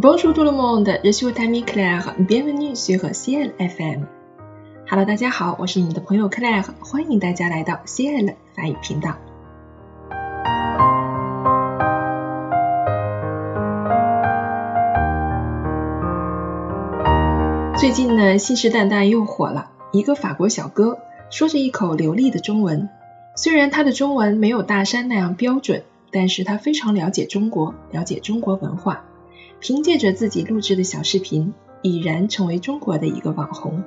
Bonjour tout le monde, je suis votre ami Claire. Bienvenue sur CL FM. Hello，大家好，我是你们的朋友 Claire，欢迎大家来到 CL 法语频道。最近呢，信誓旦旦又火了，一个法国小哥说着一口流利的中文，虽然他的中文没有大山那样标准，但是他非常了解中国，了解中国文化。凭借着自己录制的小视频，已然成为中国的一个网红。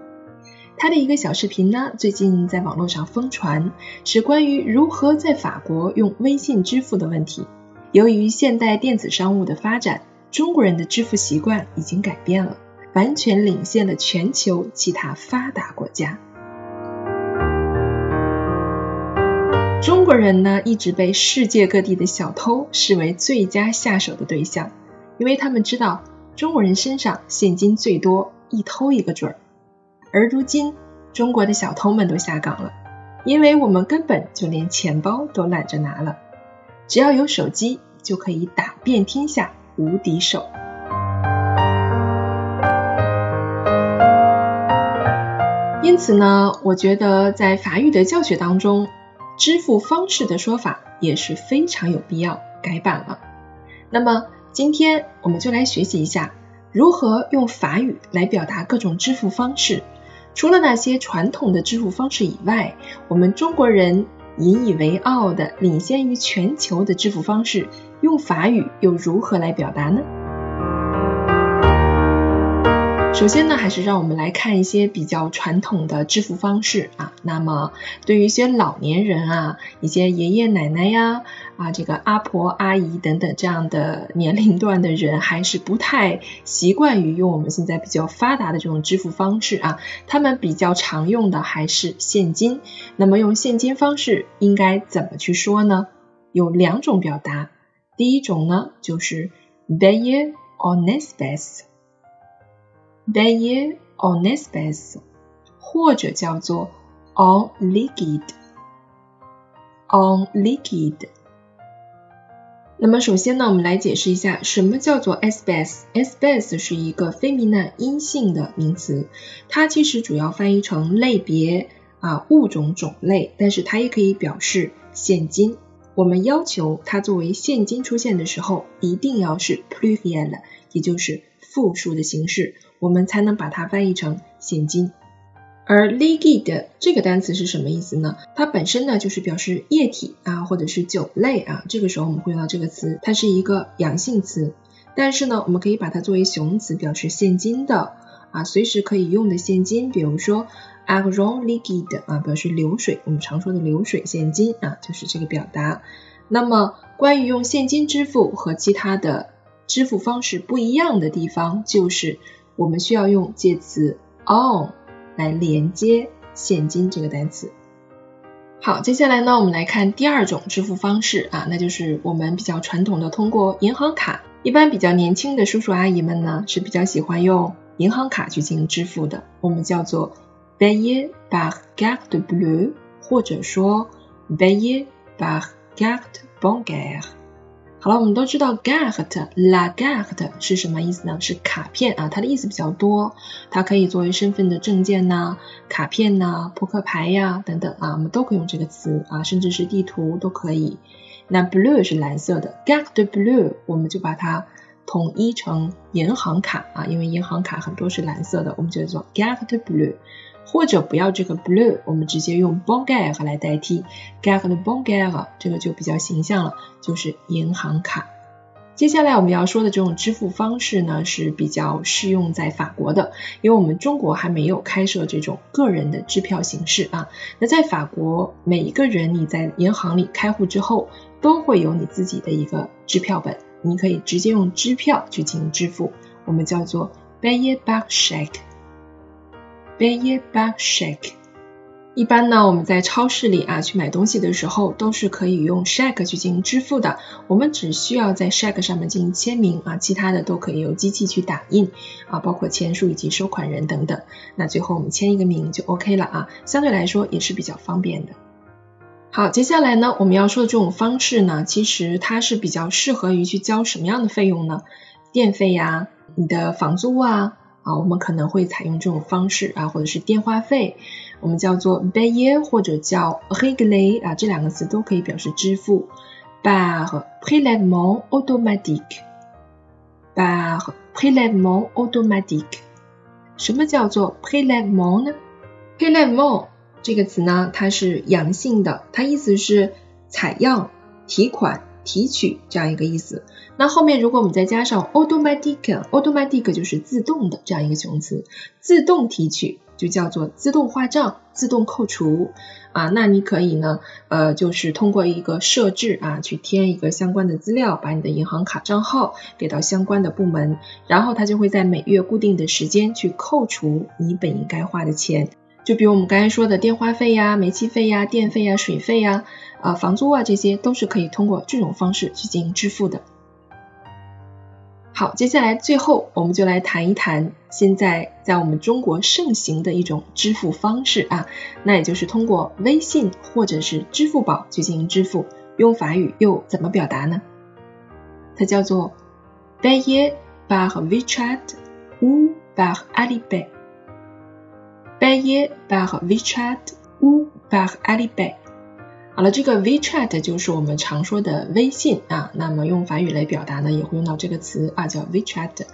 他的一个小视频呢，最近在网络上疯传，是关于如何在法国用微信支付的问题。由于现代电子商务的发展，中国人的支付习惯已经改变了，完全领先了全球其他发达国家。中国人呢，一直被世界各地的小偷视为最佳下手的对象。因为他们知道中国人身上现金最多，一偷一个准儿。而如今，中国的小偷们都下岗了，因为我们根本就连钱包都懒着拿了，只要有手机就可以打遍天下无敌手。因此呢，我觉得在法语的教学当中，支付方式的说法也是非常有必要改版了。那么，今天我们就来学习一下如何用法语来表达各种支付方式。除了那些传统的支付方式以外，我们中国人引以为傲的领先于全球的支付方式，用法语又如何来表达呢？首先呢，还是让我们来看一些比较传统的支付方式啊。那么，对于一些老年人啊，一些爷爷奶奶呀，啊这个阿婆阿姨等等这样的年龄段的人，还是不太习惯于用我们现在比较发达的这种支付方式啊。他们比较常用的还是现金。那么，用现金方式应该怎么去说呢？有两种表达。第一种呢，就是 payer en espèces。payer en espèces，或者叫做 en liquide，en liquide。那么首先呢，我们来解释一下什么叫做 espèce。espèce 是一个 feminine 阴性的名词，它其实主要翻译成类别啊物种种类，但是它也可以表示现金。我们要求它作为现金出现的时候，一定要是 pluriel，也就是复数的形式。我们才能把它翻译成现金。而 liquid 这个单词是什么意思呢？它本身呢就是表示液体啊，或者是酒类啊。这个时候我们会用到这个词，它是一个阳性词。但是呢，我们可以把它作为形容词，表示现金的啊，随时可以用的现金。比如说 argent liquid 啊，表示流水，我们常说的流水现金啊，就是这个表达。那么关于用现金支付和其他的支付方式不一样的地方，就是。我们需要用介词 on 来连接现金这个单词。好，接下来呢，我们来看第二种支付方式啊，那就是我们比较传统的通过银行卡。一般比较年轻的叔叔阿姨们呢，是比较喜欢用银行卡去进行支付的。我们叫做 payer par carte bleue，或者说 payer par carte bancaire。好了，我们都知道 carte，la carte 是什么意思呢？是卡片啊，它的意思比较多，它可以作为身份的证件呐、卡片呐、扑克牌呀等等啊，我们都可以用这个词啊，甚至是地图都可以。那 blue 是蓝色的，carte blue 我们就把它统一成银行卡啊，因为银行卡很多是蓝色的，我们就叫做 carte blue。或者不要这个 blue，我们直接用 b o n g a r 来代替，carte b o n g a r 这个就比较形象了，就是银行卡。接下来我们要说的这种支付方式呢，是比较适用在法国的，因为我们中国还没有开设这种个人的支票形式啊。那在法国，每一个人你在银行里开户之后，都会有你自己的一个支票本，你可以直接用支票去进行支付，我们叫做 b a y e r b a c k s h a k e。一般呢，我们在超市里啊去买东西的时候，都是可以用 shack 去进行支付的。我们只需要在 shack 上面进行签名啊，其他的都可以由机器去打印啊，包括钱数以及收款人等等。那最后我们签一个名就 OK 了啊，相对来说也是比较方便的。好，接下来呢，我们要说的这种方式呢，其实它是比较适合于去交什么样的费用呢？电费呀。你的房租啊啊，我们可能会采用这种方式啊，或者是电话费，我们叫做 payer 或者叫 régler 啊，这两个词都可以表示支付。par prélèvement automatique。par prélèvement automatique。什么叫做 prélèvement 呢？prélèvement 这个词呢，它是阳性的，它意思是采样、提款、提取这样一个意思。那后面如果我们再加上 automatic，automatic 就是自动的这样一个形容词，自动提取就叫做自动化账、自动扣除啊。那你可以呢，呃，就是通过一个设置啊，去填一个相关的资料，把你的银行卡账号给到相关的部门，然后它就会在每月固定的时间去扣除你本应该花的钱。就比如我们刚才说的电话费呀、煤气费呀、电费呀、水费呀、啊房租啊，这些都是可以通过这种方式去进行支付的。好，接下来最后我们就来谈一谈现在在我们中国盛行的一种支付方式啊，那也就是通过微信或者是支付宝去进行支付，用法语又怎么表达呢？它叫做 payer par WeChat ou par Alipay。Payer par WeChat ou par Alipay。好了，这个 WeChat 就是我们常说的微信啊。那么用法语来表达呢，也会用到这个词啊，叫 WeChat。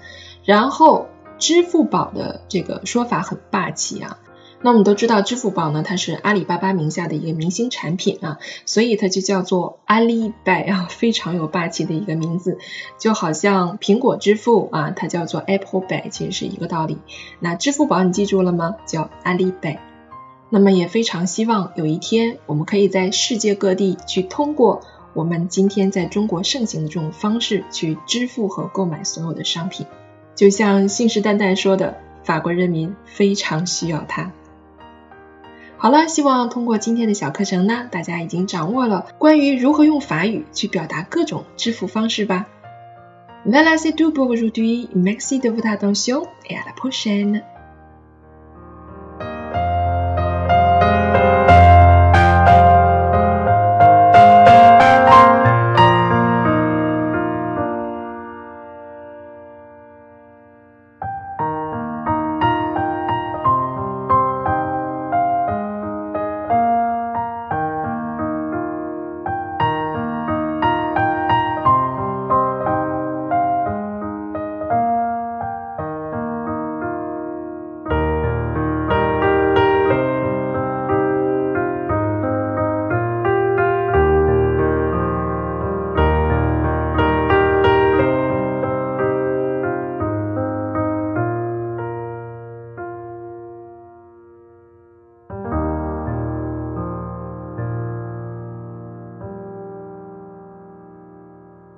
然后支付宝的这个说法很霸气啊。那我们都知道，支付宝呢，它是阿里巴巴名下的一个明星产品啊，所以它就叫做阿里拜啊，非常有霸气的一个名字，就好像苹果支付啊，它叫做 Apple Pay，其实是一个道理。那支付宝你记住了吗？叫阿里拜。那么也非常希望有一天，我们可以在世界各地去通过我们今天在中国盛行的这种方式去支付和购买所有的商品，就像信誓旦旦说的，法国人民非常需要它。好了，希望通过今天的小课程呢，大家已经掌握了关于如何用法语去表达各种支付方式吧。Voilà c'est tout pour aujourd'hui. Merci de votre attention et à la prochaine.